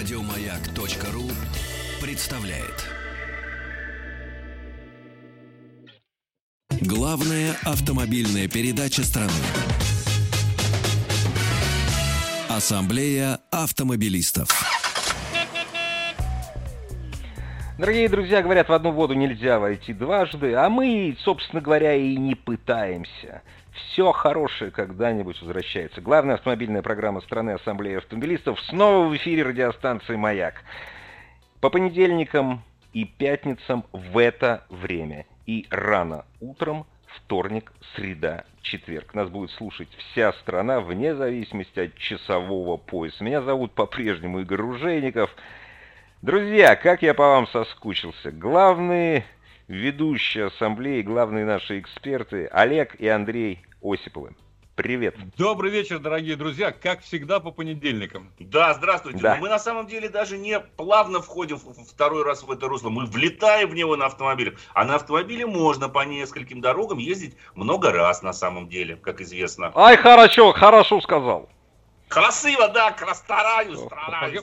Радиомаяк.ру представляет. Главная автомобильная передача страны. Ассамблея автомобилистов. Дорогие друзья, говорят, в одну воду нельзя войти дважды, а мы, собственно говоря, и не пытаемся. Все хорошее когда-нибудь возвращается. Главная автомобильная программа страны Ассамблеи автомобилистов снова в эфире радиостанции «Маяк». По понедельникам и пятницам в это время. И рано утром, вторник, среда, четверг. Нас будет слушать вся страна вне зависимости от часового пояса. Меня зовут по-прежнему Игорь Ружейников. Друзья, как я по вам соскучился. Главные ведущие ассамблеи, главные наши эксперты Олег и Андрей Осиповы. Привет. Добрый вечер, дорогие друзья. Как всегда, по понедельникам. Да, здравствуйте. Да. Но мы на самом деле даже не плавно входим второй раз в это русло. Мы влетаем в него на автомобиле. А на автомобиле можно по нескольким дорогам ездить много раз на самом деле, как известно. Ай, хорошо, хорошо сказал. Красиво, да, стараюсь, стараюсь.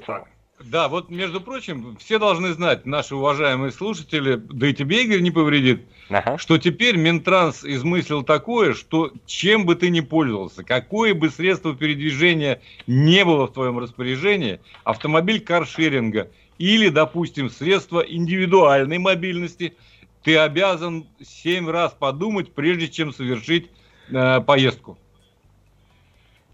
Да, вот, между прочим, все должны знать, наши уважаемые слушатели, да и тебе, Игорь, не повредит, ага. что теперь Минтранс измыслил такое, что чем бы ты ни пользовался, какое бы средство передвижения не было в твоем распоряжении, автомобиль каршеринга или, допустим, средство индивидуальной мобильности, ты обязан семь раз подумать, прежде чем совершить э, поездку.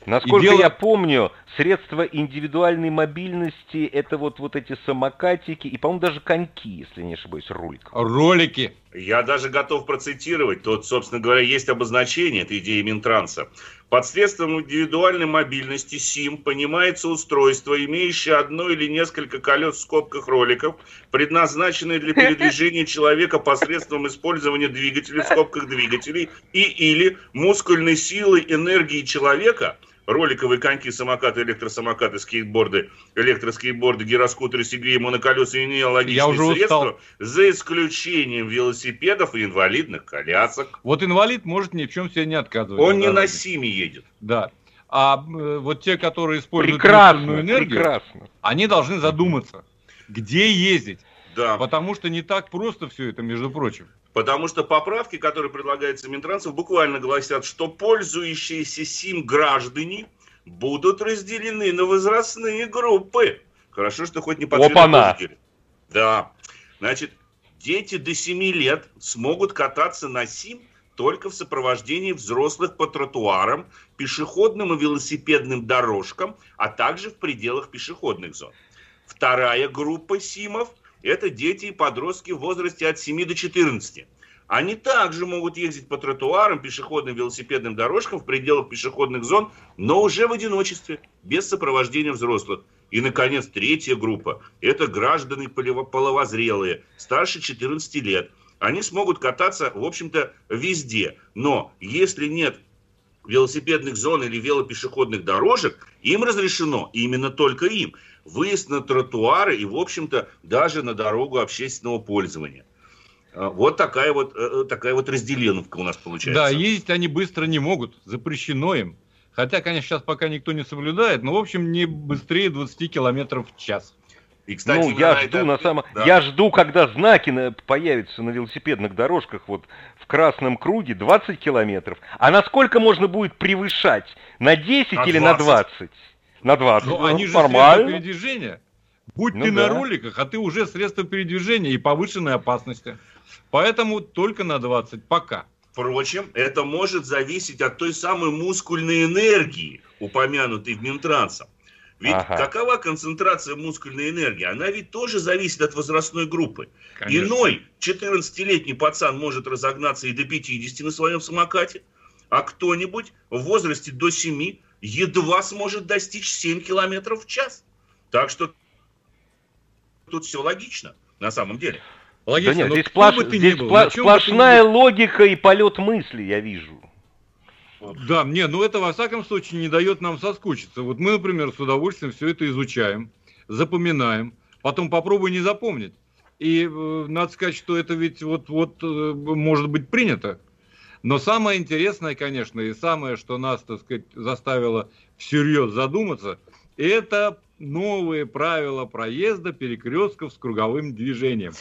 Насколько дело... я помню, средства индивидуальной мобильности это вот, вот эти самокатики и, по-моему, даже коньки, если не ошибаюсь, ролик. Ролики. Я даже готов процитировать. Тут, собственно говоря, есть обозначение этой идеи Минтранса. Под средством индивидуальной мобильности СИМ понимается устройство, имеющее одно или несколько колес в скобках роликов, предназначенное для передвижения человека посредством использования двигателей в скобках двигателей и или мускульной силы энергии человека – роликовые коньки, самокаты, электросамокаты, скейтборды, электроскейтборды, гироскутеры, сигри, моноколеса и аналогичные средства, устал. за исключением велосипедов и инвалидных колясок. Вот инвалид может ни в чем себе не отказывать. Он не на Симе едет. Да. А э, вот те, которые используют прекрасно, энергию, прекрасно. они должны задуматься, где ездить. Да. Потому что не так просто все это, между прочим. Потому что поправки, которые предлагаются Минтрансом, буквально гласят, что пользующиеся СИМ граждане будут разделены на возрастные группы. Хорошо, что хоть не по две Да. Значит, дети до 7 лет смогут кататься на СИМ только в сопровождении взрослых по тротуарам, пешеходным и велосипедным дорожкам, а также в пределах пешеходных зон. Вторая группа СИМов – это дети и подростки в возрасте от 7 до 14. Они также могут ездить по тротуарам, пешеходным, велосипедным дорожкам в пределах пешеходных зон, но уже в одиночестве, без сопровождения взрослых. И, наконец, третья группа – это граждане половозрелые, старше 14 лет. Они смогут кататься, в общем-то, везде. Но если нет велосипедных зон или велопешеходных дорожек, им разрешено, именно только им, выезд на тротуары и, в общем-то, даже на дорогу общественного пользования. А, вот такая вот, э, э, такая вот разделенка у нас получается. Да, ездить они быстро не могут, запрещено им. Хотя, конечно, сейчас пока никто не соблюдает, но, в общем, не быстрее 20 километров в час. И, кстати, ну, я жду, это... на самом... да. я жду, когда знаки на... появятся на велосипедных дорожках, вот в красном круге 20 километров. А насколько можно будет превышать? На 10 на или 20. на 20? На 20. Ну, они же нормально. средства передвижения. Будь ну, ты да. на роликах, а ты уже средство передвижения и повышенной опасности. Поэтому только на 20. Пока. Впрочем, это может зависеть от той самой мускульной энергии, упомянутой в Минтрансом. Ведь ага. какова концентрация мускульной энергии? Она ведь тоже зависит от возрастной группы. Конечно. Иной 14-летний пацан может разогнаться и до 50 на своем самокате, а кто-нибудь в возрасте до 7 едва сможет достичь 7 километров в час. Так что тут все логично, на самом деле. Логично, да нет, здесь, сплош... здесь был, спла... сплошная логика и полет мысли, я вижу. Да, не, ну это во всяком случае не дает нам соскучиться. Вот мы, например, с удовольствием все это изучаем, запоминаем, потом попробуй не запомнить. И э, надо сказать, что это ведь вот, вот э, может быть принято. Но самое интересное, конечно, и самое, что нас, так сказать, заставило всерьез задуматься, это новые правила проезда перекрестков с круговым движением.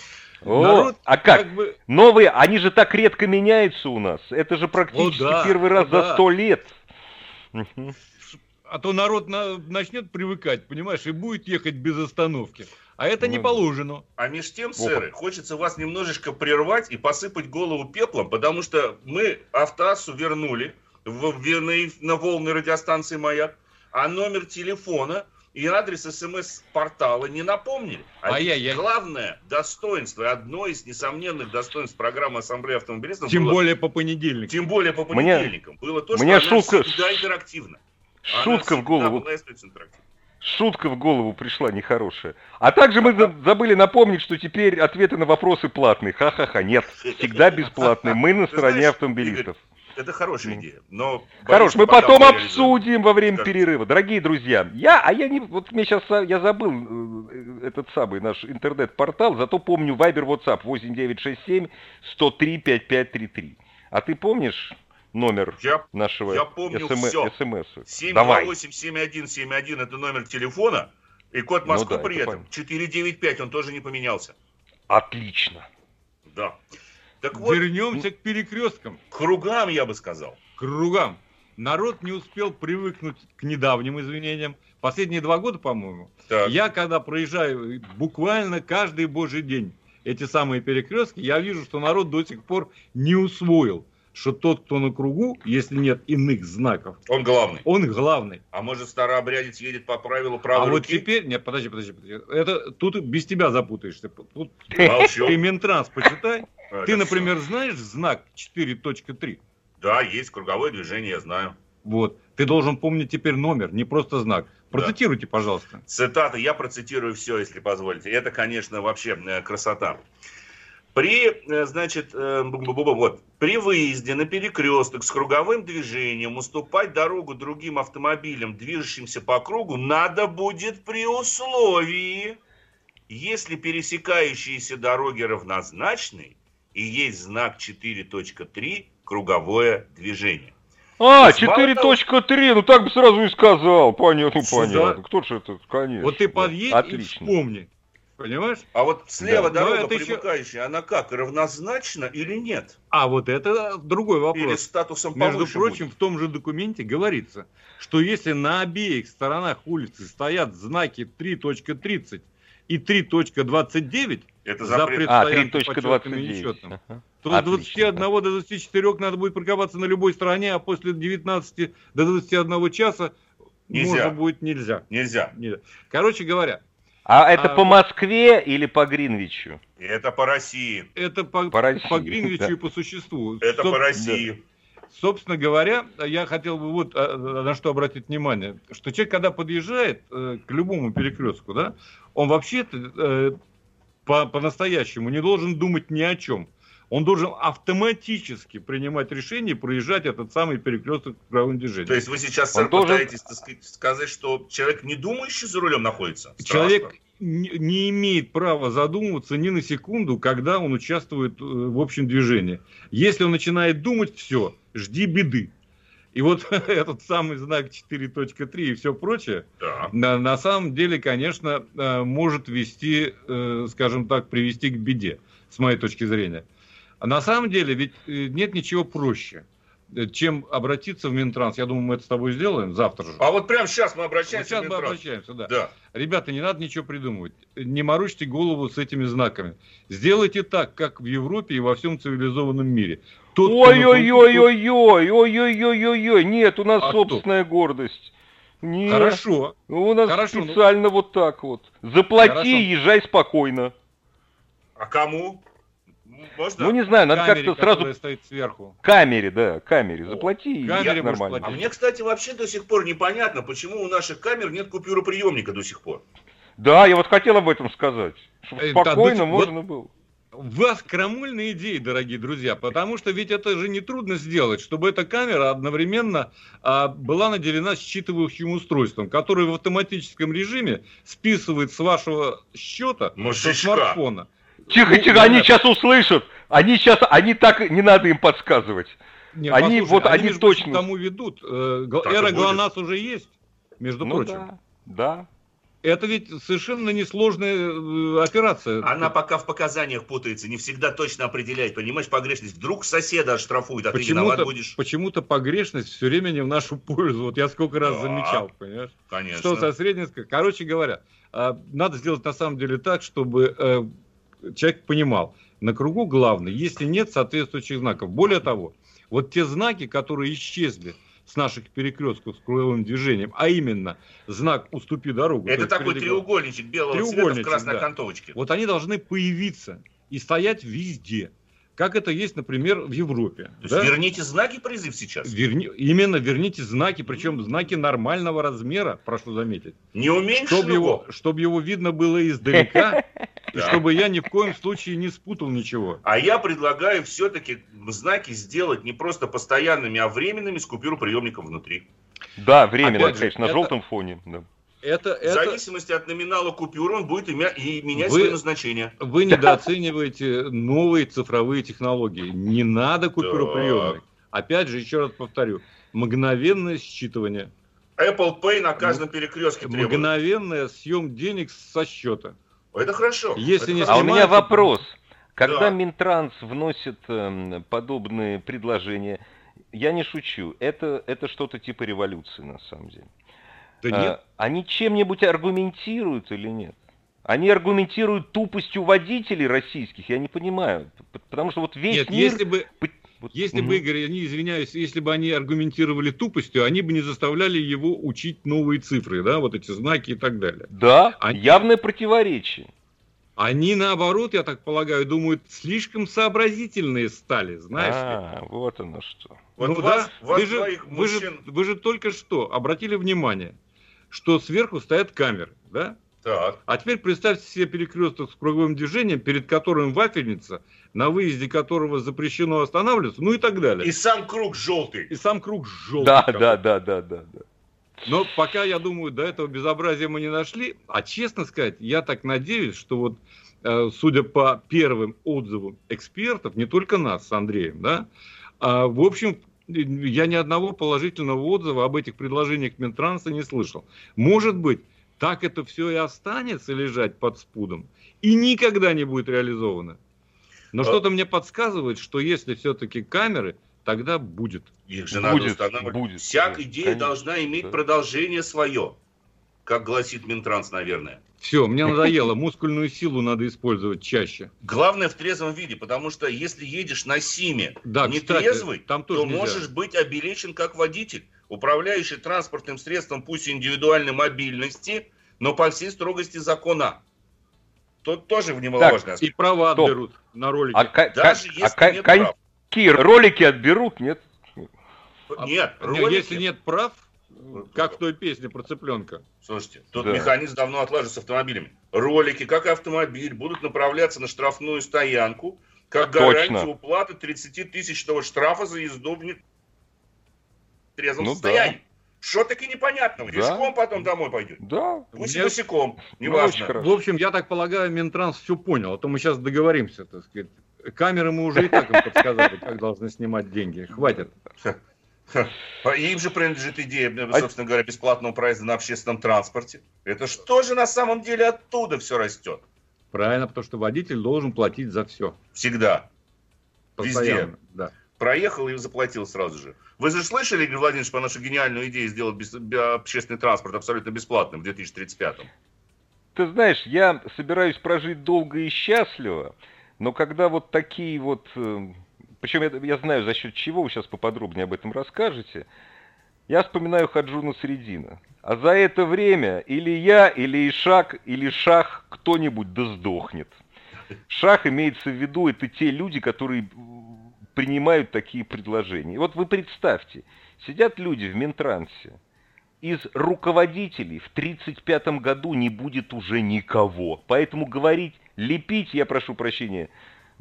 О, Народ, а как? как бы... Новые, они же так редко меняются у нас. Это же практически О, да, первый раз да. за сто лет. А то народ на, начнет привыкать, понимаешь, и будет ехать без остановки. А это не положено. А меж тем, сэры, хочется вас немножечко прервать и посыпать голову пеплом, потому что мы автоассу вернули в, в, на, на волны радиостанции «Маяк», а номер телефона и адрес смс-портала не напомнили. А, я, я... главное достоинство, одно из несомненных достоинств программы Ассамблеи автомобилистов Тем было... более по понедельникам. Тем более по понедельникам. Мне... Было то, что Мне она шутка... всегда интерактивна. Шутка в голову. Шутка в голову пришла нехорошая. А также мы забыли напомнить, что теперь ответы на вопросы платные. Ха-ха-ха, нет, всегда бесплатные. Мы на стороне автомобилистов. Это хорошая идея, но... Хорош, мы потом обсудим во время перерыва. Дорогие друзья, я, а я не, вот мне сейчас, я забыл э, этот самый наш интернет-портал, зато помню Viber, WhatsApp 8967 103 5533. А ты помнишь номер я, нашего я помню СМ, все. СМС? 728-7171 это номер телефона, и код ну Москвы ну да, при этом 495, он тоже не поменялся. Отлично. Да. Так вот, Вернемся к перекресткам. Кругам, я бы сказал. Кругам. Народ не успел привыкнуть к недавним извинениям. Последние два года, по-моему, я когда проезжаю буквально каждый божий день эти самые перекрестки, я вижу, что народ до сих пор не усвоил, что тот, кто на кругу, если нет иных знаков, он главный. Он главный. А может старообрядец едет по правилу правой А руки? вот теперь, нет, подожди, подожди, подожди. Это тут без тебя запутаешься. Тут, ты Минтранс почитай. А, Ты, например, знаешь знак 4.3? Да, есть круговое движение, я знаю. Вот. Ты должен помнить теперь номер, не просто знак. Процитируйте, да. пожалуйста. Цитата, я процитирую все, если позволите. Это, конечно, вообще э, красота. При, э, значит, э, вот, при выезде на перекресток с круговым движением уступать дорогу другим автомобилям, движущимся по кругу, надо будет при условии, если пересекающиеся дороги равнозначны и есть знак 4.3 круговое движение. А, 4.3, ну так бы сразу и сказал. Понятно, ну, понятно. Кто же это, конечно. Вот ты подъедь Отлично. и вспомни. Понимаешь? А вот слева да. дорога примыкающая, еще... она как, равнозначна или нет? А вот это другой вопрос. Или статусом Между прочим, будет. в том же документе говорится, что если на обеих сторонах улицы стоят знаки 3.30 и 3.29, это запрет, а, 3.29. Ага. То с 21 до 24 надо будет парковаться на любой стороне, а после 19 до 21 часа нельзя. можно будет нельзя. Нельзя. нельзя. Короче говоря. А это а, по Москве или по Гринвичу? Это по России. Это по, по, России, по Гринвичу да. и по существу. Это Стоп, по России. Да. Собственно говоря, я хотел бы вот а, на что обратить внимание, что человек, когда подъезжает э, к любому перекрестку, да, он вообще-то э, по- по-настоящему не должен думать ни о чем. Он должен автоматически принимать решение проезжать этот самый перекресток в правом движении. То есть вы сейчас он пытаетесь должен... сказать, что человек не думающий за рулем находится? Человек не, не имеет права задумываться ни на секунду, когда он участвует э, в общем движении. Если он начинает думать, все, жди беды. И вот этот самый знак 4.3 и все прочее, да. на, на самом деле, конечно, э, может вести, э, скажем так, привести к беде, с моей точки зрения. А на самом деле ведь э, нет ничего проще чем обратиться в Минтранс. Я думаю, мы это с тобой сделаем завтра же. А вот прямо сейчас мы обращаемся вот сейчас мы обращаемся, да. да. Ребята, не надо ничего придумывать. Не морочьте голову с этими знаками. Сделайте так, как в Европе и во всем цивилизованном мире. Ой-ой-ой-ой-ой, ой-ой-ой-ой-ой, нет, у нас а собственная кто? гордость. Нет, Хорошо. У нас Хорошо, специально ну... вот так вот. Заплати, Хорошо. езжай спокойно. А кому? Можно? Ну не знаю, надо как-то сразу... стоит сверху. Камере, да, камере. Заплати, камере и нормально. А мне, кстати, вообще до сих пор непонятно, почему у наших камер нет купюроприемника до сих пор. Да, я вот хотел об этом сказать. Чтобы э, спокойно да, можно вот... было. У вас крамольные идеи, дорогие друзья, потому что ведь это же нетрудно сделать, чтобы эта камера одновременно а, была наделена считывающим устройством, которое в автоматическом режиме списывает с вашего счета Мужичка. со смартфона. Тихо, тихо, они сейчас услышат. Они сейчас, они так, не надо им подсказывать. Не, они послушай, вот, они, они точно. К тому ведут. Э, эра ГЛОНАСС уже есть, между ну прочим. Да, да. это ведь совершенно несложная э, операция. Она пока в показаниях путается, не всегда точно определяет, понимаешь, погрешность. Вдруг соседа оштрафуют, а ты виноват будешь. Почему-то погрешность все время не в нашу пользу. Вот я сколько раз да, замечал, понимаешь? Конечно. Что со средненской. Короче говоря, а, надо сделать на самом деле так, чтобы э, человек понимал, на кругу главный, если нет соответствующих знаков. Более того, вот те знаки, которые исчезли, с наших перекрестков с круговым движением, а именно знак «Уступи дорогу». Это такой треугольничек белого треугольничек, цвета в красной да. окантовочке. Вот они должны появиться и стоять везде как это есть, например, в Европе. То да? есть верните знаки призыв сейчас? Верни, именно верните знаки, причем знаки нормального размера, прошу заметить. Не уменьшенного? Чтобы его, чтобы его видно было издалека, и чтобы я ни в коем случае не спутал ничего. А я предлагаю все-таки знаки сделать не просто постоянными, а временными с купюроприемником внутри. Да, временно, конечно, на желтом фоне. Это, это... В зависимости от номинала купюры он будет имя... и менять вы, свое назначение. Вы недооцениваете новые цифровые технологии. Не надо купюроприемник. Опять же, еще раз повторю, мгновенное считывание. Apple Pay на каждом перекрестке требует. Мгновенное съем денег со счета. Это хорошо. Если это не хорошо. А у меня вопрос. Когда да. Минтранс вносит э, подобные предложения, я не шучу, это, это что-то типа революции на самом деле. Да а, нет. Они чем-нибудь аргументируют или нет? Они аргументируют тупостью водителей российских, я не понимаю. Потому что вот весь нет, мир... если бы... Вот, если угу. бы, Игорь, не извиняюсь, если бы они аргументировали тупостью, они бы не заставляли его учить новые цифры, да, вот эти знаки и так далее. Да, они... явное противоречие. Они, наоборот, я так полагаю, думают, слишком сообразительные стали, знаешь а, ли? вот оно что. Вот ну вас, да, вас вы, же, мужчин... вы, же, вы же только что обратили внимание, что сверху стоят камеры, да? Так. А теперь представьте себе перекресток с круговым движением, перед которым вафельница, на выезде которого запрещено останавливаться, ну и так далее. И сам круг желтый. И сам круг желтый. Да, да, да, да, да, да. Но пока, я думаю, до этого безобразия мы не нашли. А честно сказать, я так надеюсь, что вот, э, судя по первым отзывам экспертов, не только нас с Андреем, да, а, в общем, я ни одного положительного отзыва об этих предложениях Минтранса не слышал. Может быть, так это все и останется лежать под спудом и никогда не будет реализовано. Но а... что-то мне подсказывает, что если все-таки камеры, тогда будет. Их же надо будет, устанавливать. Будет, Всякая идея конечно, должна иметь да. продолжение свое, как гласит Минтранс, наверное. Все, мне надоело, мускульную силу надо использовать чаще. Главное в трезвом виде, потому что если едешь на Симе да, не кстати, трезвый, там тоже то нельзя. можешь быть обелечен как водитель, управляющий транспортным средством, пусть индивидуальной мобильности, но по всей строгости закона. Тут тоже немаловажно. И права Стоп. отберут на ролики. А, Даже а, если а, нет прав. Ролики отберут, нет? Нет, а, ролики... Если нет прав, как в той песне про цыпленка. Слушайте, тут да. механизм давно отлажен с автомобилями. Ролики, как автомобиль, будут направляться на штрафную стоянку, как гарантия уплаты 30-тысячного штрафа за езду в нетрезвом ну, состоянии. Да. Что таки непонятного? Да. Пешком потом домой пойдет. Да. Пусть Мне... босиком, неважно. Ну, в общем, я так полагаю, Минтранс все понял, а то мы сейчас договоримся, так сказать. Камеры мы уже и так им подсказали, как должны снимать деньги. Хватит. Им же принадлежит идея, а собственно говоря, бесплатного проезда на общественном транспорте. Это что же на самом деле оттуда все растет? Правильно, потому что водитель должен платить за все. Всегда. Постоянно, Везде. Да. Проехал и заплатил сразу же. Вы же слышали, Игорь Владимирович, по нашу гениальную идею сделать без, общественный транспорт абсолютно бесплатным в 2035 -м? Ты знаешь, я собираюсь прожить долго и счастливо, но когда вот такие вот э, причем я, я знаю, за счет чего, вы сейчас поподробнее об этом расскажете, я вспоминаю Хаджуна Средина. А за это время или я, или Ишак, или Шах, кто-нибудь да сдохнет. Шах имеется в виду, это те люди, которые принимают такие предложения. И вот вы представьте, сидят люди в Минтрансе, из руководителей в 1935 году не будет уже никого. Поэтому говорить, лепить, я прошу прощения,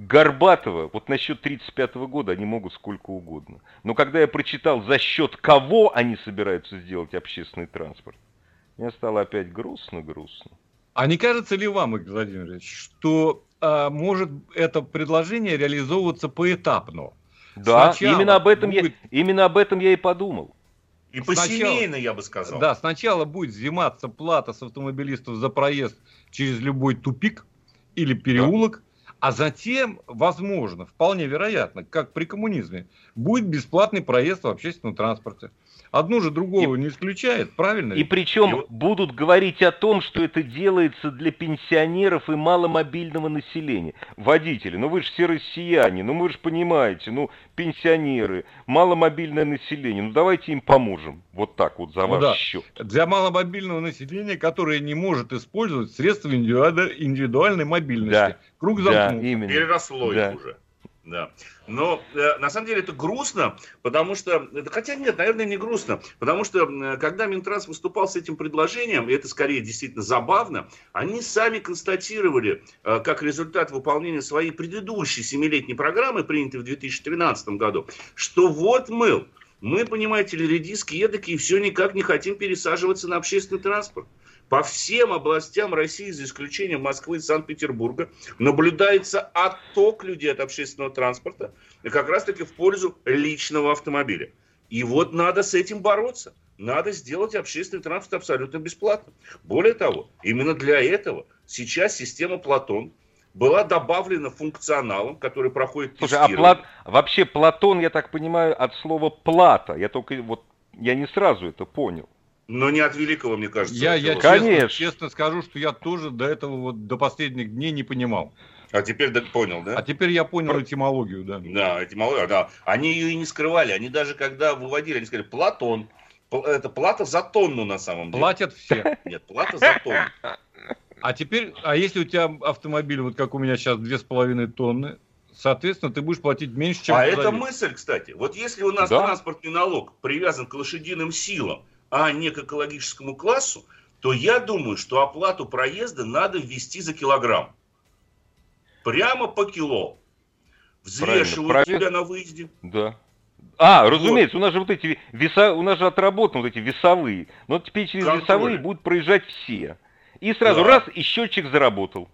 Горбатова, вот насчет 35 года они могут сколько угодно. Но когда я прочитал, за счет кого они собираются сделать общественный транспорт, мне стало опять грустно-грустно. А не кажется ли вам, Игорь Владимирович, что а, может это предложение реализовываться поэтапно? Да, именно об, этом будет... я, именно об этом я и подумал. И посемейно, я бы сказал. Да, сначала будет взиматься плата с автомобилистов за проезд через любой тупик или переулок, да. А затем, возможно, вполне вероятно, как при коммунизме, будет бесплатный проезд в общественном транспорте. Одно же другого и, не исключает, правильно? И причем и... будут говорить о том, что это делается для пенсионеров и маломобильного населения. Водители, ну вы же все россияне, ну вы же понимаете, ну пенсионеры, маломобильное население, ну давайте им поможем. Вот так вот за ну ваш да. счет. Для маломобильного населения, которое не может использовать средства индивидуальной мобильности. Да. Круг замкнулся. Да, именно. Переросло да. их уже. Да. Но э, на самом деле это грустно, потому что, хотя нет, наверное, не грустно, потому что э, когда Минтранс выступал с этим предложением, и это скорее действительно забавно, они сами констатировали, э, как результат выполнения своей предыдущей семилетней программы, принятой в 2013 году, что вот мы, мы, понимаете ли, редиски едокие, все никак не хотим пересаживаться на общественный транспорт по всем областям России, за исключением Москвы и Санкт-Петербурга, наблюдается отток людей от общественного транспорта как раз-таки в пользу личного автомобиля. И вот надо с этим бороться. Надо сделать общественный транспорт абсолютно бесплатным. Более того, именно для этого сейчас система Платон была добавлена функционалом, который проходит Слушай, а Плат... вообще Платон, я так понимаю, от слова плата. Я только вот я не сразу это понял. Но не от великого, мне кажется. Я, я честно, честно скажу, что я тоже до этого вот до последних дней не понимал. А теперь да, понял, да? А теперь я понял Про... этимологию, да. Да, этимологию, да. Они ее и не скрывали. Они даже когда выводили, они сказали, Платон. Это плата за тонну на самом деле. Платят все. Нет, плата за тонну. А теперь, а если у тебя автомобиль, вот как у меня сейчас, две с половиной тонны, соответственно, ты будешь платить меньше, чем... А это мысль, кстати. Вот если у нас да? транспортный налог привязан к лошадиным силам, а не к экологическому классу, то я думаю, что оплату проезда надо ввести за килограмм. Прямо по кило. Взвешивают тебя на выезде. Да. А, разумеется, вот. у нас же вот эти веса, у нас же отработаны вот эти весовые. Но теперь через Контроль. весовые будут проезжать все. И сразу да. раз, и счетчик заработал.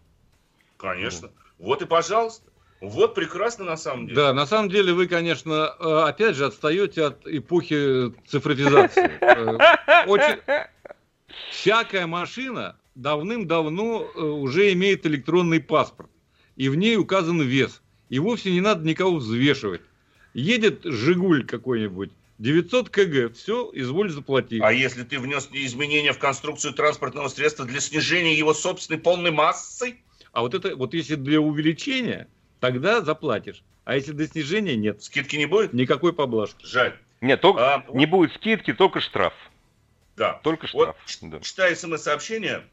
Конечно. Вот и пожалуйста. Вот прекрасно на самом деле. Да, на самом деле вы, конечно, э, опять же отстаете от эпохи цифровизации. Э, очень... Всякая машина давным-давно э, уже имеет электронный паспорт. И в ней указан вес. И вовсе не надо никого взвешивать. Едет «Жигуль» какой-нибудь, 900 кг, все, изволь заплатить. А если ты внес изменения в конструкцию транспортного средства для снижения его собственной полной массы? А вот это, вот если для увеличения, тогда заплатишь. А если до снижения нет. Скидки не будет? Никакой поблажки. Жаль. Нет, только, а, не будет скидки, только штраф. Да. Только штраф. Вот, да. Читая смс-сообщение,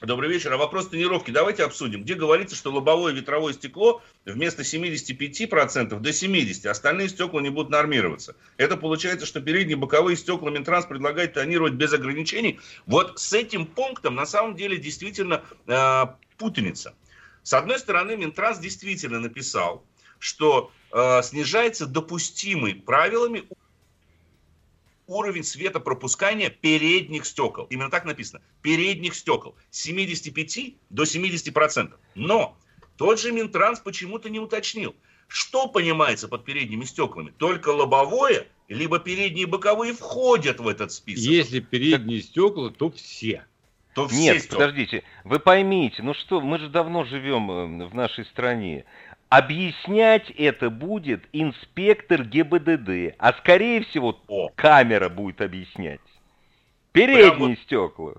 Добрый вечер. А вопрос тонировки давайте обсудим. Где говорится, что лобовое ветровое стекло вместо 75% до 70%, остальные стекла не будут нормироваться. Это получается, что передние боковые стекла Минтранс предлагает тонировать без ограничений. Вот с этим пунктом на самом деле действительно э, путаница. С одной стороны, Минтранс действительно написал, что э, снижается допустимый правилами уровень светопропускания передних стекол. Именно так написано. Передних стекол. С 75 до 70%. Но тот же Минтранс почему-то не уточнил, что понимается под передними стеклами. Только лобовое, либо передние боковые входят в этот список. Если передние стекла, то все то все Нет, стекла. подождите, вы поймите, ну что, мы же давно живем э, в нашей стране. Объяснять это будет инспектор ГИБДД, а скорее всего О. камера будет объяснять. Передние Прямо... стекла.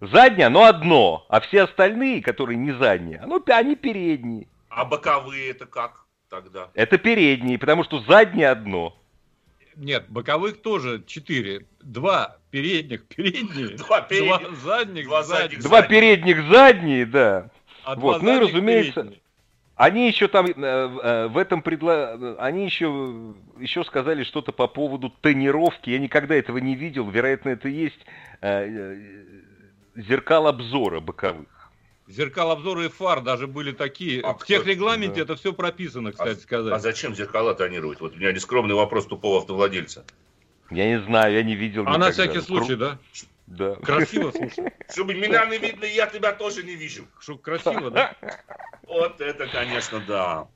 Заднее, оно одно, а все остальные, которые не задние, оно, они передние. А боковые это как тогда? Это передние, потому что заднее одно. Нет, боковых тоже четыре. Два передних передние, два, передних, два задних два задних. Два передних задние, да. А вот, ну и разумеется, они еще там э, э, в этом предла... они еще еще сказали что-то по поводу тонировки. Я никогда этого не видел. Вероятно, это есть э, зеркал обзора боковых. Зеркал обзора и фар даже были такие. А в техрегламенте да. это все прописано, кстати а, сказать. А зачем зеркала тонировать? Вот у меня нескромный вопрос тупого автовладельца. Я не знаю, я не видел. А никогда. на всякий случай, да? Да. Красиво, слушай. Чтобы меня не видно, я тебя тоже не вижу. Что красиво, да? Вот это, конечно, да.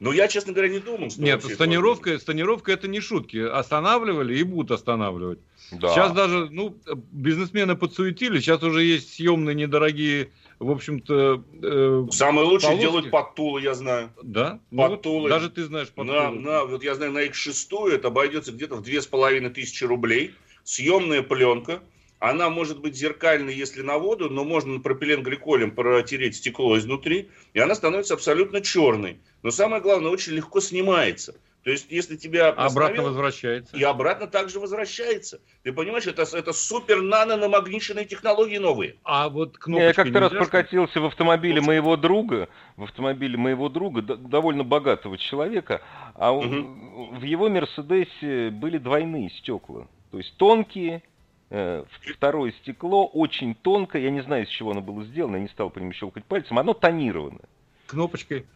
Но я, честно говоря, не думал, что... Нет, с тонировкой, с тонировкой это не шутки. Останавливали и будут останавливать. Да. Сейчас даже, ну, бизнесмены подсуетили, сейчас уже есть съемные недорогие в общем-то... Э, Самое лучшее полоски. делают подтулы, я знаю. Да? Подтулы. Ну, вот даже ты знаешь подтулы. На, на, вот я знаю, на X6 это обойдется где-то в 2500 рублей. Съемная пленка. Она может быть зеркальной, если на воду, но можно пропиленгликолем протереть стекло изнутри, и она становится абсолютно черной. Но самое главное, очень легко снимается. То есть, если тебя обратно возвращается. И обратно также возвращается. Ты понимаешь, это, это супер нано намагниченные технологии новые. А вот Я как-то раз прокатился в автомобиле моего друга, в автомобиле моего друга, довольно богатого человека, а угу. в его Мерседесе были двойные стекла. То есть тонкие, э, второе стекло очень тонкое, я не знаю, из чего оно было сделано, я не стал по нему щелкать пальцем, оно тонировано. Кнопочкой.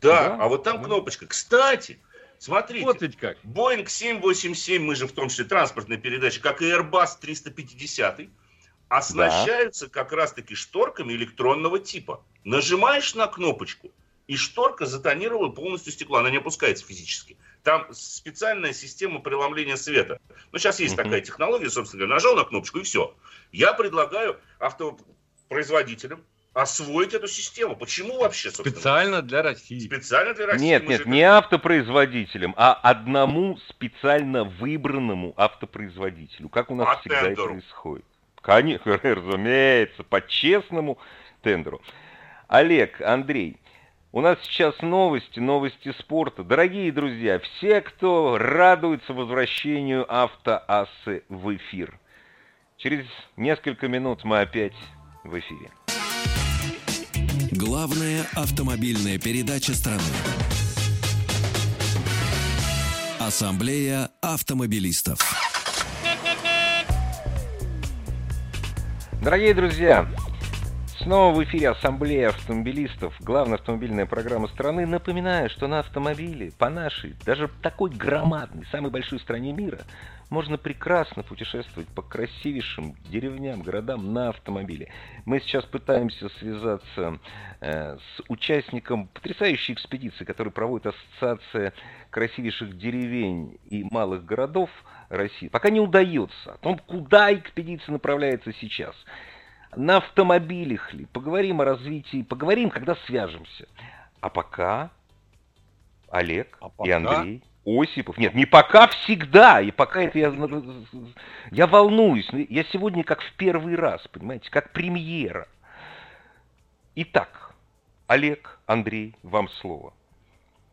Да, да, а вот там кнопочка. Кстати, Смотрите, вот ведь как. Boeing 787, мы же в том числе транспортная передача, как и Airbus 350, оснащаются да. как раз-таки шторками электронного типа. Нажимаешь на кнопочку, и шторка затонировала полностью стекло, она не опускается физически. Там специальная система преломления света. Ну, сейчас есть uh-huh. такая технология, собственно говоря, нажал на кнопочку и все. Я предлагаю автопроизводителям освоить эту систему. Почему вообще, собственно? Специально для России. Специально для России. Нет, нет, не автопроизводителям, а одному специально выбранному автопроизводителю. Как у нас по всегда тендеру. это происходит. Конечно, разумеется, по честному тендеру. Олег, Андрей, у нас сейчас новости, новости спорта. Дорогие друзья, все, кто радуется возвращению автоассы в эфир. Через несколько минут мы опять в эфире. Главная автомобильная передача страны. Ассамблея автомобилистов. Дорогие друзья, снова в эфире Ассамблея автомобилистов, главная автомобильная программа страны. Напоминаю, что на автомобиле, по нашей, даже такой громадной, самой большой стране мира, можно прекрасно путешествовать по красивейшим деревням, городам на автомобиле. Мы сейчас пытаемся связаться э, с участником потрясающей экспедиции, которую проводит Ассоциация красивейших деревень и малых городов России. Пока не удается. О том, куда экспедиция направляется сейчас. На автомобилях ли? Поговорим о развитии, поговорим, когда свяжемся. А пока Олег а пока... и Андрей Осипов. Нет, не пока, всегда. И пока это я, я волнуюсь. Я сегодня как в первый раз, понимаете, как премьера. Итак, Олег, Андрей, вам слово.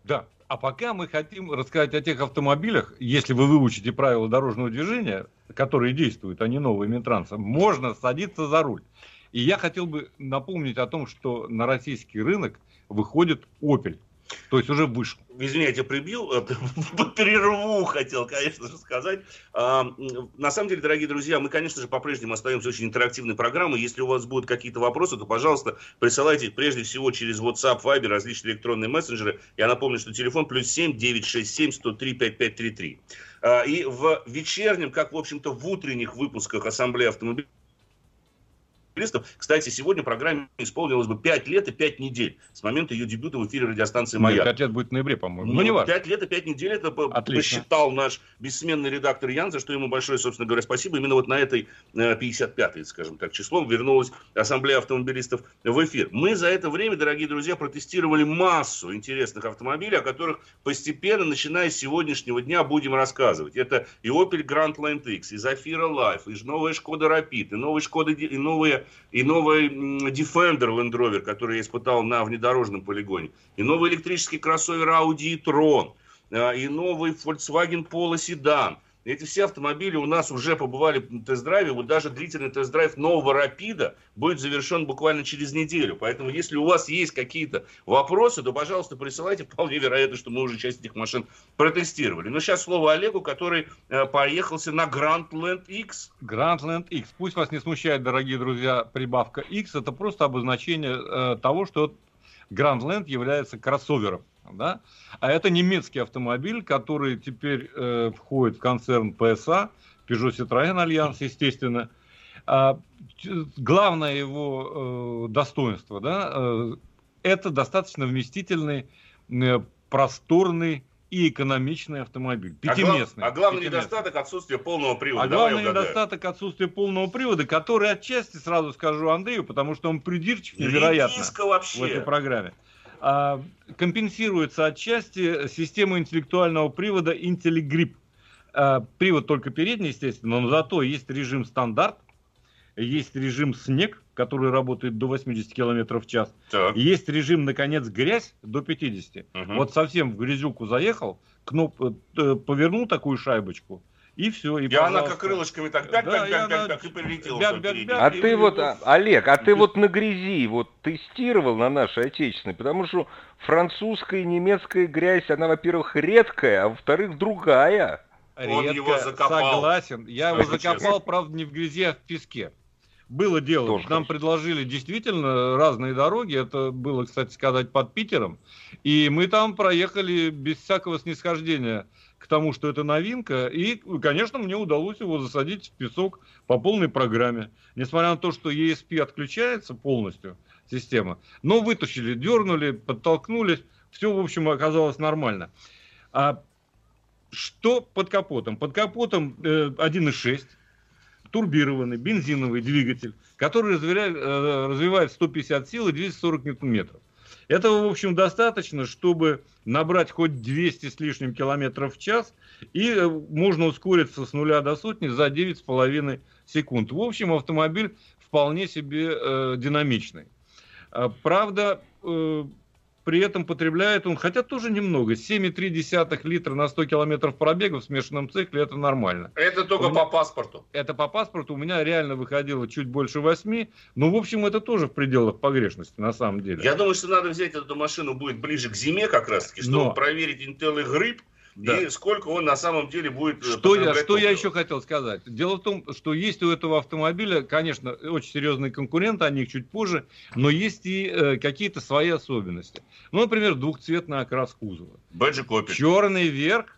Да, а пока мы хотим рассказать о тех автомобилях, если вы выучите правила дорожного движения, которые действуют, а не новые Минтранса, можно садиться за руль. И я хотел бы напомнить о том, что на российский рынок выходит Opel. То есть уже вышел. Извини, я прибил, перерву хотел, конечно же, сказать. А, на самом деле, дорогие друзья, мы, конечно же, по-прежнему остаемся очень интерактивной программой. Если у вас будут какие-то вопросы, то, пожалуйста, присылайте их прежде всего через WhatsApp, Viber, различные электронные мессенджеры. Я напомню, что телефон плюс 7 967 103 5533. И в вечернем, как, в общем-то, в утренних выпусках Ассамблеи автомобилей, автомобилистов. Кстати, сегодня программе исполнилось бы 5 лет и 5 недель с момента ее дебюта в эфире радиостанции «Маяк». 5 лет будет в ноябре, по-моему. Ну, ну не важно. 5 лет и 5 недель, это Отлично. посчитал наш бессменный редактор Ян, за что ему большое, собственно говоря, спасибо. Именно вот на этой 55-й, э, скажем так, числом вернулась Ассамблея автомобилистов в эфир. Мы за это время, дорогие друзья, протестировали массу интересных автомобилей, о которых постепенно, начиная с сегодняшнего дня, будем рассказывать. Это и Opel Grandland X, и Zafira Life, и новая Шкода Rapid, и новые Шкода, и новые и новый Defender Land Rover, который я испытал на внедорожном полигоне, и новый электрический кроссовер Audi e-tron, и новый Volkswagen Polo Sedan, эти все автомобили у нас уже побывали в тест-драйве. Вот даже длительный тест-драйв нового Рапида будет завершен буквально через неделю. Поэтому, если у вас есть какие-то вопросы, то, пожалуйста, присылайте. Вполне вероятно, что мы уже часть этих машин протестировали. Но сейчас слово Олегу, который э, поехался на Grandland X. Grandland X. Пусть вас не смущает, дорогие друзья, прибавка X. Это просто обозначение э, того, что Grandland является кроссовером. Да? А это немецкий автомобиль, который теперь э, входит в концерн PSA, Peugeot Citroën Альянс, естественно. А, главное его э, достоинство, да, э, это достаточно вместительный э, просторный и экономичный автомобиль. Пятиместный. А, глав, а главный пятиместный. недостаток отсутствие полного привода. А главный недостаток отсутствие полного привода, который отчасти, сразу скажу Андрею, потому что он придирчив невероятно вообще. в этой программе. А, компенсируется отчасти система интеллектуального привода IntelliGrip. А, привод только передний, естественно, но зато есть режим стандарт, есть режим снег, который работает до 80 км в час. Так. Есть режим, наконец, грязь до 50. Угу. Вот совсем в грязюку заехал, кноп, э, повернул такую шайбочку, и все. И, и она как крылышками так бяк, да, бяк, бяк, бяк, бяк, и прилетела. Бяк, бяк, бяк, а и ты и вот, а, Олег, а ты вот на грязи вот тестировал на нашей отечественной, потому что французская и немецкая грязь, она, во-первых, редкая, а во-вторых, другая. Редко, Он его закопал. Согласен. Я его закопал, правда, не в грязи, а в песке. Было дело. Тоже Нам предложили действительно разные дороги. Это было, кстати сказать, под Питером. И мы там проехали без всякого снисхождения к тому, что это новинка. И, конечно, мне удалось его засадить в песок по полной программе. Несмотря на то, что ESP отключается полностью, система. Но вытащили, дернули, подтолкнулись. Все, в общем, оказалось нормально. А что под капотом? Под капотом э, 1.6 турбированный бензиновый двигатель, который развивает, э, развивает 150 сил и 240 ньютон-метров. Этого, в общем, достаточно, чтобы набрать хоть 200 с лишним километров в час, и э, можно ускориться с нуля до сотни за 9,5 секунд. В общем, автомобиль вполне себе э, динамичный. А, правда, э, при этом потребляет он, хотя тоже немного, 7,3 литра на 100 километров пробега в смешанном цикле, это нормально. Это только меня, по паспорту? Это по паспорту, у меня реально выходило чуть больше 8, но в общем это тоже в пределах погрешности на самом деле. Я думаю, что надо взять эту машину будет ближе к зиме как раз таки, чтобы но... проверить Intel и грипп, да. и сколько он на самом деле будет э, что я, что я еще хотел сказать? Дело в том, что есть у этого автомобиля, конечно, очень серьезные конкуренты, о них чуть позже, но есть и э, какие-то свои особенности. Ну, например, двухцветный окрас кузова. Бэджи Черный верх,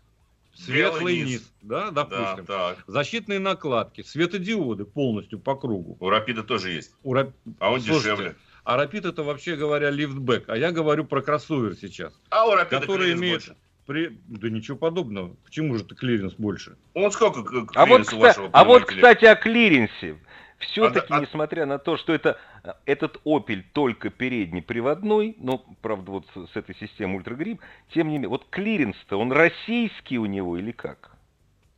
светлый низ. низ. Да, допустим. Да, так. Защитные накладки, светодиоды полностью по кругу. У Рапида тоже есть. У Рап... А он Слушайте, дешевле. А Рапид это вообще говоря лифтбэк, а я говорю про кроссовер сейчас. А у Рапида который имеет больше. При... Да ничего подобного. Почему же это клиренс больше? Он сколько а вот, кстати, а вот, кстати, о клиренсе. Все-таки, а, несмотря на то, что это, этот Opel только передний приводной, но, правда, вот с, с этой системой UltraGrip, тем не менее, вот клиренс-то, он российский у него или как?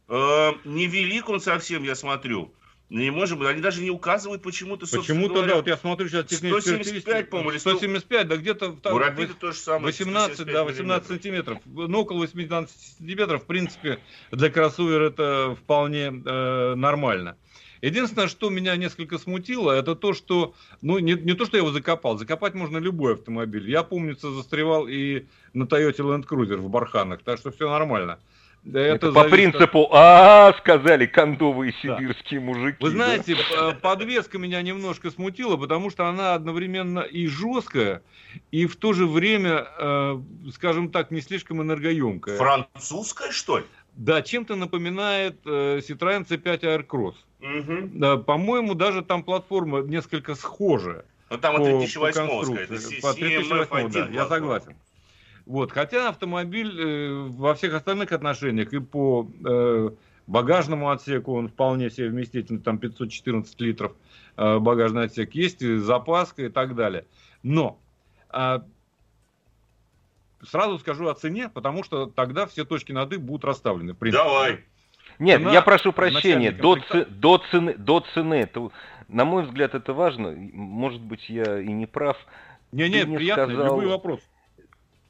Э, невелик он совсем, я смотрю. Не можем, они даже не указывают почему-то, Почему-то, да, вот я смотрю сейчас техническую 175, по-моему, 175, да, где-то там, Рапида то же самое, 18, да, 18 сантиметров. Ну, около 18 сантиметров, в принципе, для кроссовера это вполне э, нормально. Единственное, что меня несколько смутило, это то, что, ну, не, не то, что я его закопал, закопать можно любой автомобиль. Я, помнится, застревал и на Toyota Land Cruiser в Барханах, так что все нормально. Это, это по принципу а, сказали кондовые сибирские да. мужики. Вы знаете, да? подвеска меня немножко смутила, потому что она одновременно и жесткая, и в то же время, э, скажем так, не слишком энергоемкая. Французская, что ли? Да, чем-то напоминает э, Citroёn C5 Aircross. Угу. Да, по-моему, даже там платформа несколько схожая. Ну там по, от 2008 это по 2008, да, я согласен. Вот, хотя автомобиль э, во всех остальных отношениях и по э, багажному отсеку он вполне себе вместительный, там 514 литров э, багажный отсек, есть и запаска и так далее. Но э, сразу скажу о цене, потому что тогда все точки над «и» будут расставлены. Давай. Нет, Цена я прошу прощения, до, ц... до цены, до цены, то, на мой взгляд, это важно. Может быть, я и не прав. Не, нет, не приятно, сказал... любой вопрос.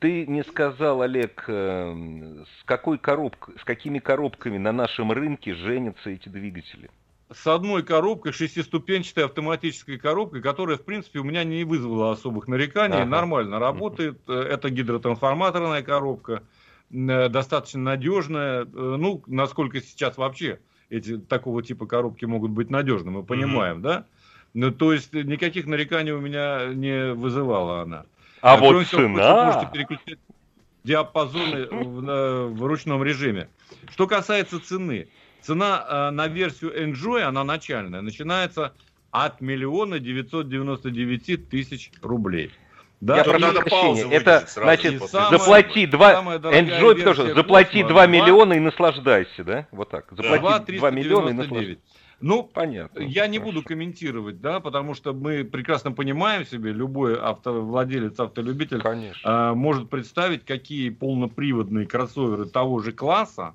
Ты не сказал, Олег, эм, с, какой коробкой, с какими коробками на нашем рынке женятся эти двигатели? С одной коробкой, шестиступенчатой автоматической коробкой, которая, в принципе, у меня не вызвала особых нареканий, ага. нормально работает. Это гидротрансформаторная коробка, э, достаточно надежная. Э, ну, насколько сейчас вообще эти такого типа коробки могут быть надежны, мы понимаем, mm-hmm. да? Ну, то есть никаких нареканий у меня не вызывала она. А, а вот цена... Вы можете переключать диапазоны в, в ручном режиме. Что касается цены. Цена э, на версию Enjoy, она начальная, начинается от миллиона девятьсот девяносто девяти тысяч рублей. Да, я прошу прощения, это значит заплати 2, Enjoy тоже, заплати 2 миллиона и наслаждайся, да? Вот так, заплати 2 миллиона и наслаждайся. Ну, понятно. Я не хорошо. буду комментировать, да, потому что мы прекрасно понимаем себе, любой автовладелец, автолюбитель э, может представить, какие полноприводные кроссоверы того же класса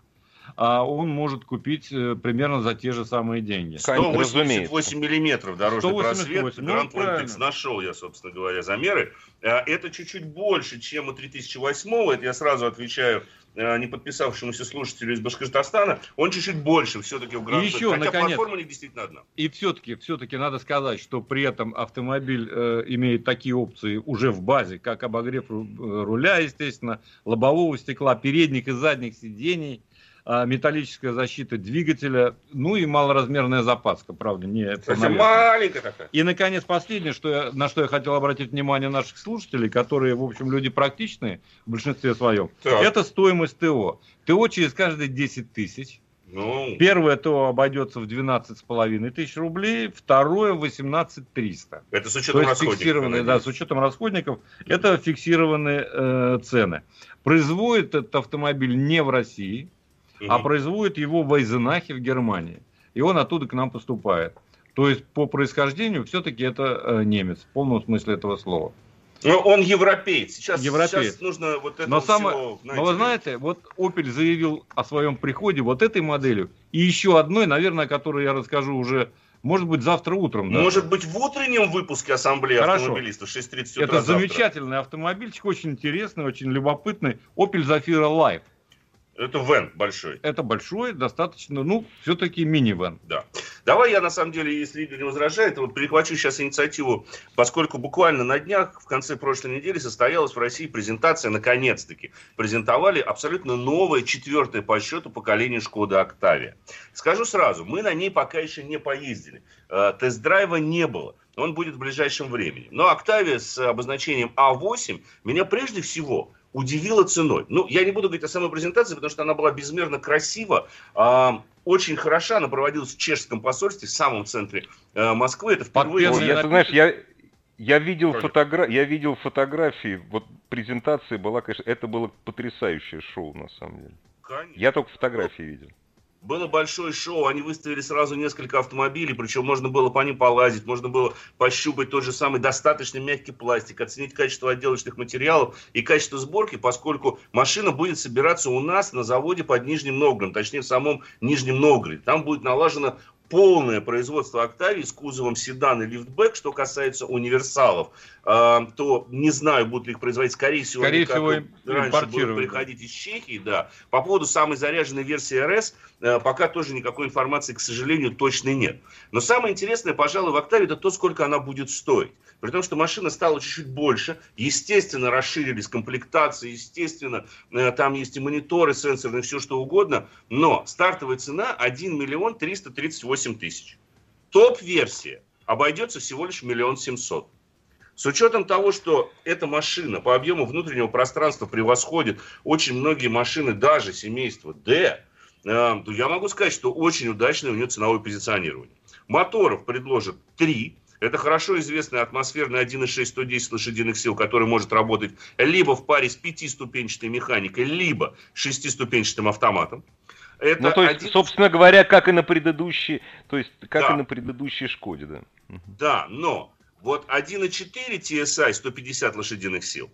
он может купить э, примерно за те же самые деньги. 188 миллиметров дорожный 188, просвет. Ну, Гранд Point нашел я, собственно говоря, замеры. Э, это чуть-чуть больше, чем у 2008 Это я сразу отвечаю Э, не подписавшемуся слушателю из Башкортостана, он чуть-чуть больше все-таки в Гранд Еще, Хотя наконец, платформа не действительно одна. И все-таки, все-таки надо сказать, что при этом автомобиль э, имеет такие опции уже в базе, как обогрев руля, естественно, лобового стекла, передних и задних сидений – а, металлическая защита двигателя, ну и малоразмерная запаска, правда, не Совсем маленькая такая. И, наконец, последнее, что я, на что я хотел обратить внимание наших слушателей, которые, в общем, люди практичные в большинстве своем, так. это стоимость ТО. ТО через каждые 10 тысяч. Ну... Первое ТО обойдется в 12,5 тысяч рублей, второе 18 300. Это с учетом расходников. Фиксированные, да, с учетом расходников. Это фиксированные э, цены. Производит этот автомобиль не в России, угу. а производит его в Айзенахе в Германии. И он оттуда к нам поступает. То есть по происхождению все-таки это э, немец, в полном смысле этого слова. Но он европеец. Сейчас, европеец. сейчас нужно вот это но, самое, но вы знаете, вот Opel заявил о своем приходе вот этой моделью и еще одной, наверное, о которой я расскажу уже может быть, завтра утром. Да? Может быть, в утреннем выпуске ассамблеи Хорошо. автомобилистов 6.30 утра Это завтра. замечательный автомобильчик, очень интересный, очень любопытный. Opel Zafira Live. Это вен большой. Это большой, достаточно, ну, все-таки мини-вен. Да. Давай я, на самом деле, если Игорь не возражает, вот перехвачу сейчас инициативу, поскольку буквально на днях, в конце прошлой недели, состоялась в России презентация, наконец-таки, презентовали абсолютно новое, четвертое по счету поколение Шкода Октавия. Скажу сразу, мы на ней пока еще не поездили. Э, тест-драйва не было. Он будет в ближайшем времени. Но Октавия с обозначением А8 меня прежде всего удивила ценой. Ну, я не буду говорить о самой презентации, потому что она была безмерно красива, э, очень хороша, она проводилась в чешском посольстве, в самом центре э, Москвы. Это впервые... Подписано, я, ты знаешь, я, я видел, фотогра... я видел фотографии, вот презентация была, конечно, это было потрясающее шоу, на самом деле. Конечно. Я только фотографии видел. Было большое шоу, они выставили сразу несколько автомобилей, причем можно было по ним полазить, можно было пощупать тот же самый достаточно мягкий пластик, оценить качество отделочных материалов и качество сборки, поскольку машина будет собираться у нас на заводе под Нижним Новгородом, точнее в самом Нижнем Новгороде. Там будет налажено полное производство Октавии с кузовом седан и лифтбэк, что касается универсалов, то не знаю, будут ли их производить, скорее всего, скорее всего раньше будут приходить из Чехии, да. По поводу самой заряженной версии РС, э, пока тоже никакой информации, к сожалению, точно нет. Но самое интересное, пожалуй, в Октаве, это то, сколько она будет стоить. При том, что машина стала чуть-чуть больше, естественно, расширились комплектации, естественно, э, там есть и мониторы сенсорные, все что угодно, но стартовая цена 1 миллион 338 тысяч. Топ-версия обойдется всего лишь миллион семьсот. С учетом того, что эта машина по объему внутреннего пространства превосходит очень многие машины даже семейства D, э, я могу сказать, что очень удачное у нее ценовое позиционирование. Моторов предложат три. Это хорошо известный атмосферный 1.6 110 лошадиных сил, который может работать либо в паре с пятиступенчатой механикой, либо шестиступенчатым автоматом. Это ну, то есть, один... собственно говоря, как и на предыдущей, то есть, как да. и на предыдущей Шкоде, да? Да, но вот 1.4 TSI 150 лошадиных сил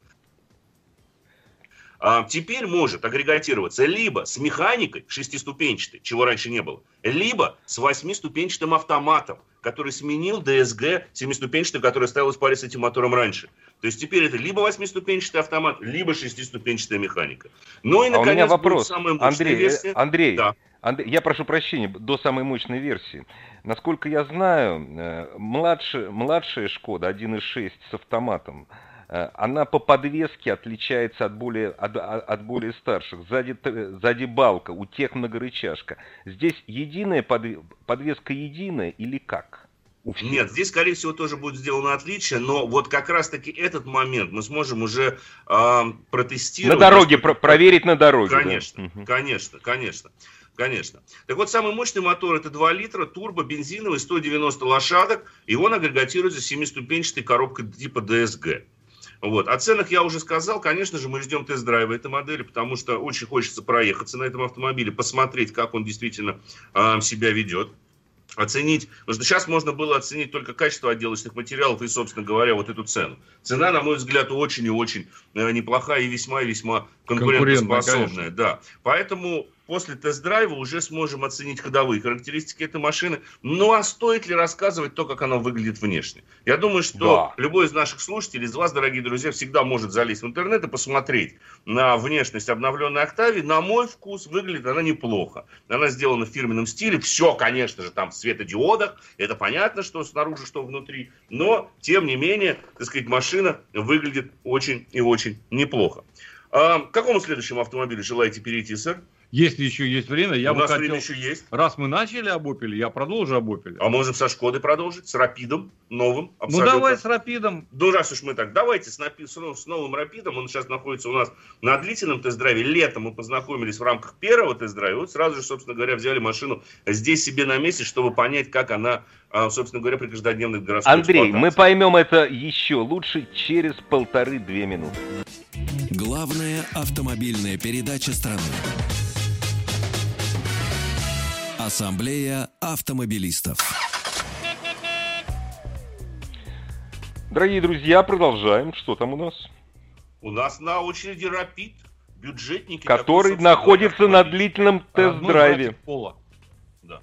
а, теперь может агрегатироваться либо с механикой шестиступенчатой, чего раньше не было, либо с восьмиступенчатым автоматом, который сменил DSG семиступенчатый, который ставилась в паре с этим мотором раньше. То есть теперь это либо восьмиступенчатый автомат, либо шестиступенчатая механика. Ну и, наконец, а у меня вопрос. самая Андрей, версия. Андрей, да. Андрей, я прошу прощения, до самой мощной версии. Насколько я знаю, э, младшая, младшая Шкода 1.6 с автоматом, Э, она по подвеске отличается от более, от, от более старших. Сзади, сзади балка, у тех многорычажка. Здесь единая подвеска единая или как? Нет, здесь, скорее всего, тоже будет сделано отличие, но вот как раз-таки этот момент мы сможем уже э, протестировать. На дороге, про проверить на дороге. Конечно, да. конечно, конечно. Конечно. Так вот, самый мощный мотор это 2 литра, турбо, бензиновый, 190 лошадок, и он агрегатируется семиступенчатой коробкой типа DSG. Вот. О ценах я уже сказал. Конечно же, мы ждем тест-драйва этой модели, потому что очень хочется проехаться на этом автомобиле, посмотреть, как он действительно э, себя ведет оценить, потому что сейчас можно было оценить только качество отделочных материалов и, собственно говоря, вот эту цену. Цена, на мой взгляд, очень и очень э, неплохая и весьма и весьма конкурентоспособная. Да. Поэтому после тест-драйва уже сможем оценить ходовые характеристики этой машины. Ну а стоит ли рассказывать то, как она выглядит внешне? Я думаю, что да. любой из наших слушателей, из вас, дорогие друзья, всегда может залезть в интернет и посмотреть на внешность обновленной Октавии. На мой вкус выглядит она неплохо. Она сделана в фирменном стиле. Все, конечно же, там в светодиодах. Это понятно, что снаружи, что внутри. Но, тем не менее, так сказать, машина выглядит очень и очень неплохо. А, к какому следующему автомобилю желаете перейти, сэр? Если еще есть время, я У бы нас хотел... время еще есть. Раз мы начали об Opel, я продолжу об Opel. А можем со Шкоды продолжить, с Рапидом новым. Ну, абсолютно. Ну давай с Рапидом. Ну раз уж мы так, давайте с, с новым Рапидом. Он сейчас находится у нас на длительном тест-драйве. Летом мы познакомились в рамках первого тест-драйва. Вот сразу же, собственно говоря, взяли машину здесь себе на месте, чтобы понять, как она, а, собственно говоря, при каждодневных городской Андрей, мы поймем это еще лучше через полторы-две минуты. Главная автомобильная передача страны. Ассамблея автомобилистов. Дорогие друзья, продолжаем. Что там у нас? У нас на очереди Рапид, бюджетники. Который такой, находится на длительном тест-драйве. Пола. Да.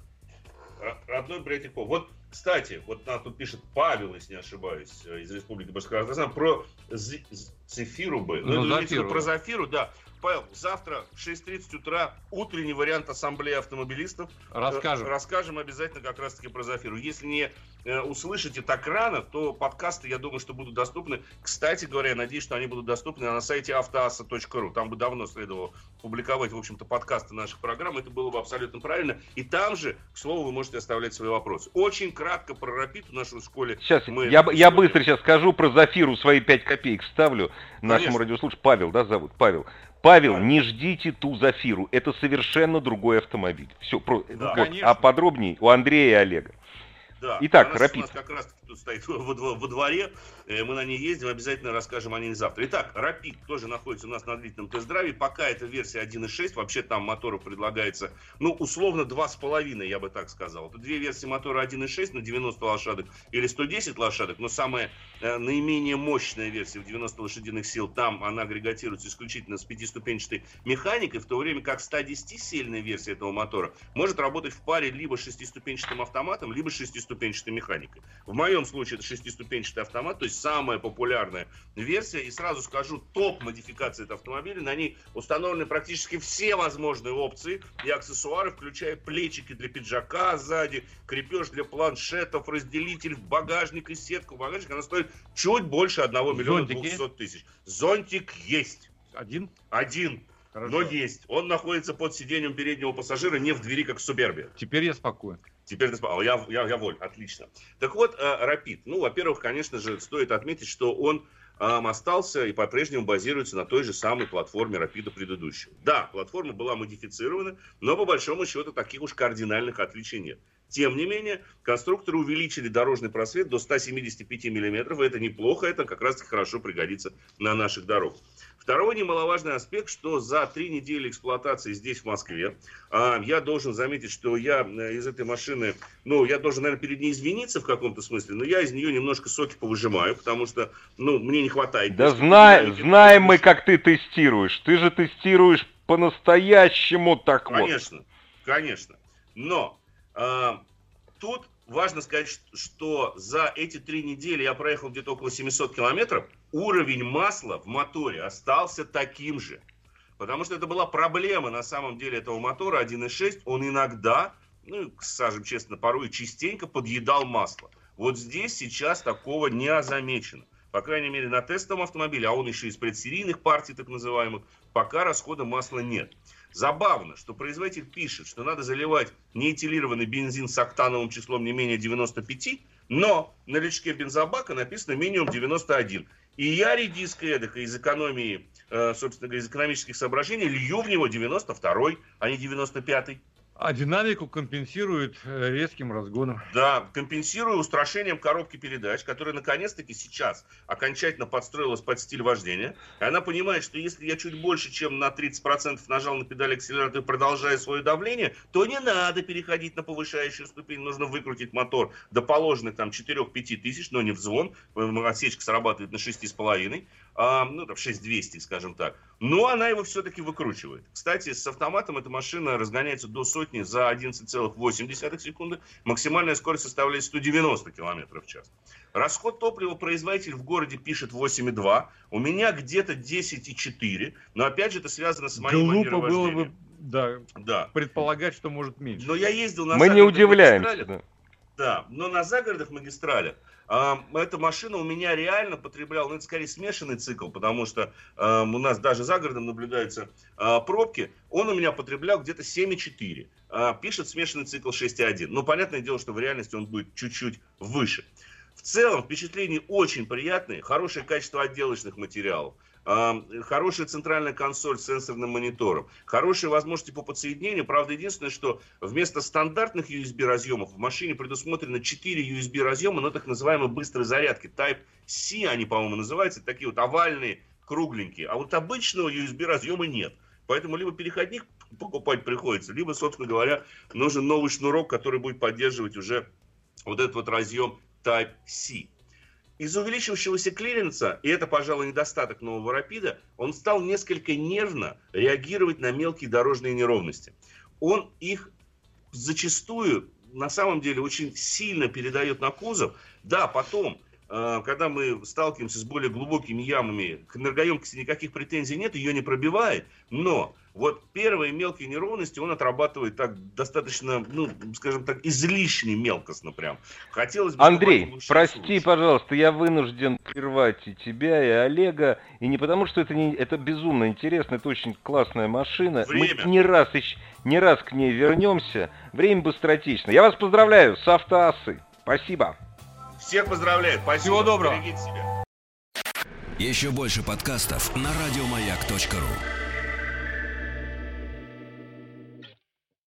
Родной братик Пола. Вот, кстати, вот нам тут пишет Павел, если не ошибаюсь, из Республики Башкортостан, про Зефиру бы. Ну, ну про Зафиру, да. Павел, завтра в 6.30 утра утренний вариант ассамблеи автомобилистов. Расскажем. Расскажем обязательно как раз-таки про Зафиру. Если не э, услышите так рано, то подкасты, я думаю, что будут доступны. Кстати говоря, я надеюсь, что они будут доступны на сайте автоаса.ру. Там бы давно следовало публиковать, в общем-то, подкасты наших программ. Это было бы абсолютно правильно. И там же, к слову, вы можете оставлять свои вопросы. Очень кратко про Рапид в нашей школе. Сейчас, мы я, я быстро сейчас скажу про Зафиру, свои 5 копеек ставлю нашему радиослушателю. Павел, да, зовут? Павел. Павел, не ждите ту Зафиру, это совершенно другой автомобиль. Все, про, да, вот, а подробнее у Андрея и Олега. Да. Итак, она, Рапид. У нас как раз тут стоит во, во дворе, э, мы на ней ездим, обязательно расскажем о ней завтра. Итак, Рапид тоже находится у нас на длительном тест-драйве, пока это версия 1.6, вообще там мотору предлагается, ну, условно 2,5, я бы так сказал. Это две версии мотора 1.6 на 90 лошадок или 110 лошадок, но самая э, наименее мощная версия в 90 лошадиных сил, там она агрегатируется исключительно с пятиступенчатой механикой, в то время как 110-сильная версия этого мотора может работать в паре либо шестиступенчатым автоматом, либо с шестиступенчатой механикой. В моем случае это шестиступенчатый автомат, то есть самая популярная версия. И сразу скажу, топ модификации этого автомобиля. На ней установлены практически все возможные опции и аксессуары, включая плечики для пиджака сзади, крепеж для планшетов, разделитель в багажник и сетку. Багажник она стоит чуть больше 1 миллиона 200 тысяч. Зонтик есть. Один? Один. Хорошо. Но есть. Он находится под сиденьем переднего пассажира, не в двери, как в Субербе. Теперь я спокоен. Теперь ты спокоен. Я, я, я воль. Отлично. Так вот, Рапид. Ну, во-первых, конечно же, стоит отметить, что он эм, остался и по-прежнему базируется на той же самой платформе Рапида предыдущего. Да, платформа была модифицирована, но по большому счету таких уж кардинальных отличий нет. Тем не менее, конструкторы увеличили дорожный просвет до 175 мм. Это неплохо, это как раз хорошо пригодится на наших дорогах. Второй немаловажный аспект, что за три недели эксплуатации здесь, в Москве, а, я должен заметить, что я э, из этой машины, ну, я должен, наверное, перед ней извиниться в каком-то смысле, но я из нее немножко соки повыжимаю, потому что, ну, мне не хватает. Да знай, знаем мы, как ты тестируешь. Ты же тестируешь по-настоящему так конечно, вот. Конечно, конечно. Но тут важно сказать, что за эти три недели я проехал где-то около 700 километров, уровень масла в моторе остался таким же. Потому что это была проблема на самом деле этого мотора 1.6. Он иногда, ну, скажем честно, порой частенько подъедал масло. Вот здесь сейчас такого не замечено. По крайней мере, на тестовом автомобиле, а он еще из предсерийных партий, так называемых, пока расхода масла нет. Забавно, что производитель пишет, что надо заливать неэтилированный бензин с октановым числом не менее 95, но на лючке бензобака написано минимум 91. И я редиской эдакой из экономии, э, собственно говоря, из экономических соображений лью в него 92 а не 95 -й. А динамику компенсирует э, резким разгоном. Да, компенсируя устрашением коробки передач, которая наконец-таки сейчас окончательно подстроилась под стиль вождения. И она понимает, что если я чуть больше, чем на 30% нажал на педаль акселератора, продолжая свое давление, то не надо переходить на повышающую ступень, нужно выкрутить мотор до положенных там 4-5 тысяч, но не в звон, отсечка срабатывает на 6,5 а, ну, там, 6200, скажем так. Но она его все-таки выкручивает. Кстати, с автоматом эта машина разгоняется до сотни за 11,8 секунды. Максимальная скорость составляет 190 км в час. Расход топлива производитель в городе пишет 8,2. У меня где-то 10,4. Но опять же это связано с моим Глупо было бы да, да. предполагать, что может меньше. Но я ездил на Мы не удивляемся. Да. да, но на загородных магистралях эта машина у меня реально потребляла, ну это скорее смешанный цикл, потому что у нас даже за городом наблюдаются э, пробки, он у меня потреблял где-то 7,4. Э, пишет смешанный цикл 6,1. Но понятное дело, что в реальности он будет чуть-чуть выше. В целом впечатления очень приятные, хорошее качество отделочных материалов хорошая центральная консоль с сенсорным монитором, хорошие возможности по подсоединению. Правда, единственное, что вместо стандартных USB разъемов в машине предусмотрено 4 USB разъема, но так называемые быстрые зарядки. Type-C они, по-моему, называются, такие вот овальные, кругленькие. А вот обычного USB разъема нет. Поэтому либо переходник покупать приходится, либо, собственно говоря, нужен новый шнурок, который будет поддерживать уже вот этот вот разъем Type-C. Из увеличивающегося клиренса, и это, пожалуй, недостаток нового рапида, он стал несколько нервно реагировать на мелкие дорожные неровности. Он их зачастую, на самом деле, очень сильно передает на кузов. Да, потом, э, когда мы сталкиваемся с более глубокими ямами, к энергоемкости никаких претензий нет, ее не пробивает, но вот первые мелкие неровности он отрабатывает так достаточно, ну, скажем так, излишне мелкостно прям. Хотелось бы... Андрей, прости, случай. пожалуйста, я вынужден прервать и тебя, и Олега, и не потому, что это, не, это безумно интересно, это очень классная машина. Время. Мы не раз, не раз к ней вернемся. Время быстротечно. Я вас поздравляю с автоассой. Спасибо. Всех поздравляю. Спасибо. Всего доброго. Еще больше подкастов на радиомаяк.ру